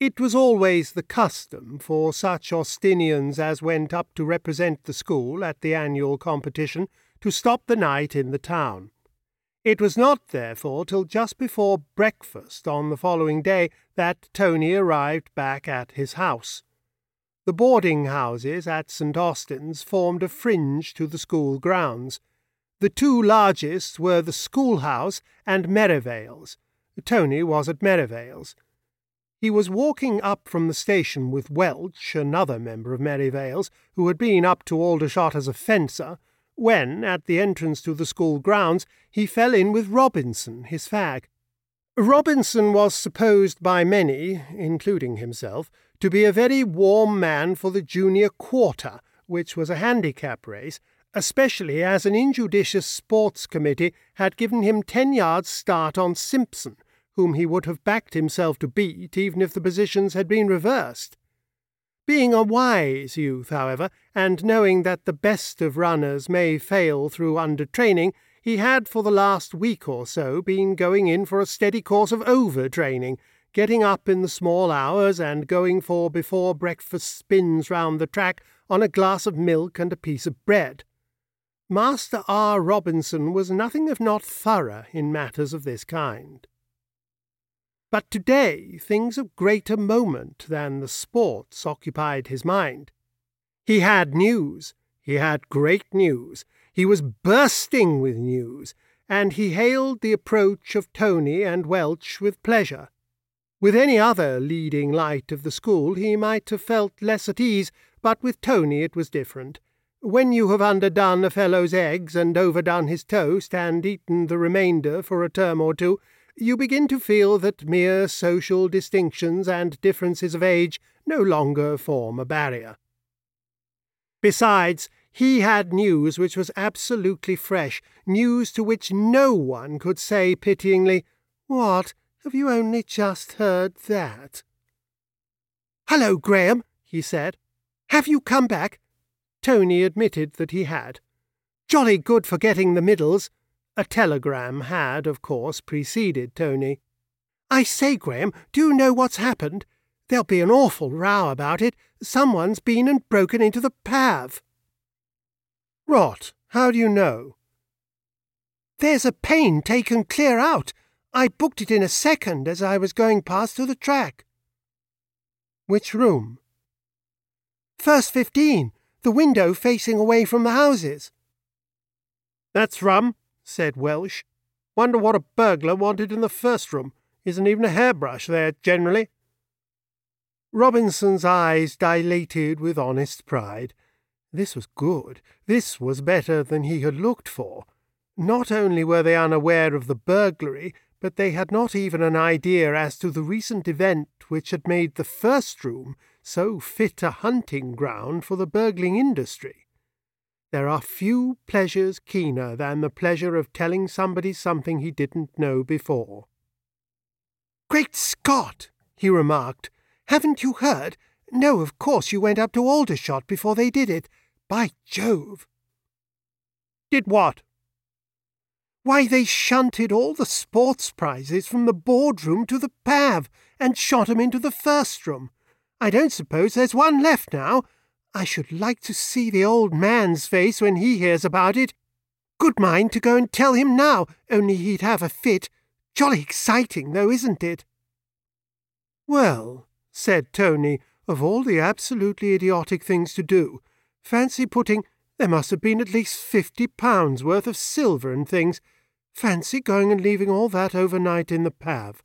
It was always the custom for such Austinians as went up to represent the school at the annual competition to stop the night in the town. It was not, therefore, till just before breakfast on the following day that Tony arrived back at his house. The boarding houses at St. Austin's formed a fringe to the school grounds. The two largest were the schoolhouse and Merivale's. Tony was at Merivale's. He was walking up from the station with Welch, another member of Merivale's, who had been up to Aldershot as a fencer, when, at the entrance to the school grounds, he fell in with Robinson, his fag. Robinson was supposed by many, including himself, to be a very warm man for the junior quarter, which was a handicap race, especially as an injudicious sports committee had given him ten yards start on Simpson, whom he would have backed himself to beat even if the positions had been reversed. Being a wise youth, however, and knowing that the best of runners may fail through undertraining, he had for the last week or so been going in for a steady course of overtraining, getting up in the small hours and going for before breakfast spins round the track on a glass of milk and a piece of bread. Master R. Robinson was nothing if not thorough in matters of this kind. But today things of greater moment than the sports occupied his mind. He had news. He had great news. He was bursting with news, and he hailed the approach of Tony and Welch with pleasure. With any other leading light of the school he might have felt less at ease, but with Tony it was different. When you have underdone a fellow's eggs and overdone his toast and eaten the remainder for a term or two, you begin to feel that mere social distinctions and differences of age no longer form a barrier. Besides, he had news which was absolutely fresh, news to which no one could say pityingly, What, have you only just heard that? Hello, Graham, he said. Have you come back? Tony admitted that he had. Jolly good for getting the middles. A telegram had, of course, preceded Tony. I say, Graham, do you know what's happened? There'll be an awful row about it. Someone's been and broken into the Pav. Rot. How do you know? There's a pane taken clear out. I booked it in a second as I was going past to the track. Which room? First fifteen, the window facing away from the houses. That's rum, said Welch. Wonder what a burglar wanted in the first room. Isn't even a hairbrush there, generally. Robinson's eyes dilated with honest pride. This was good. This was better than he had looked for. Not only were they unaware of the burglary, but they had not even an idea as to the recent event which had made the first room so fit a hunting ground for the burgling industry. There are few pleasures keener than the pleasure of telling somebody something he didn't know before. Great Scott! he remarked. Haven't you heard? No, of course you went up to Aldershot before they did it. By Jove! Did what? Why, they shunted all the sports prizes from the boardroom to the Pav and shot 'em into the first room. I don't suppose there's one left now, I should like to see the old man's face when he hears about it. Good mind to go and tell him now, only he'd have a fit. Jolly exciting, though, isn't it? Well, said Tony, of all the absolutely idiotic things to do, fancy putting there must have been at least fifty pounds worth of silver and things. Fancy going and leaving all that overnight in the Pav.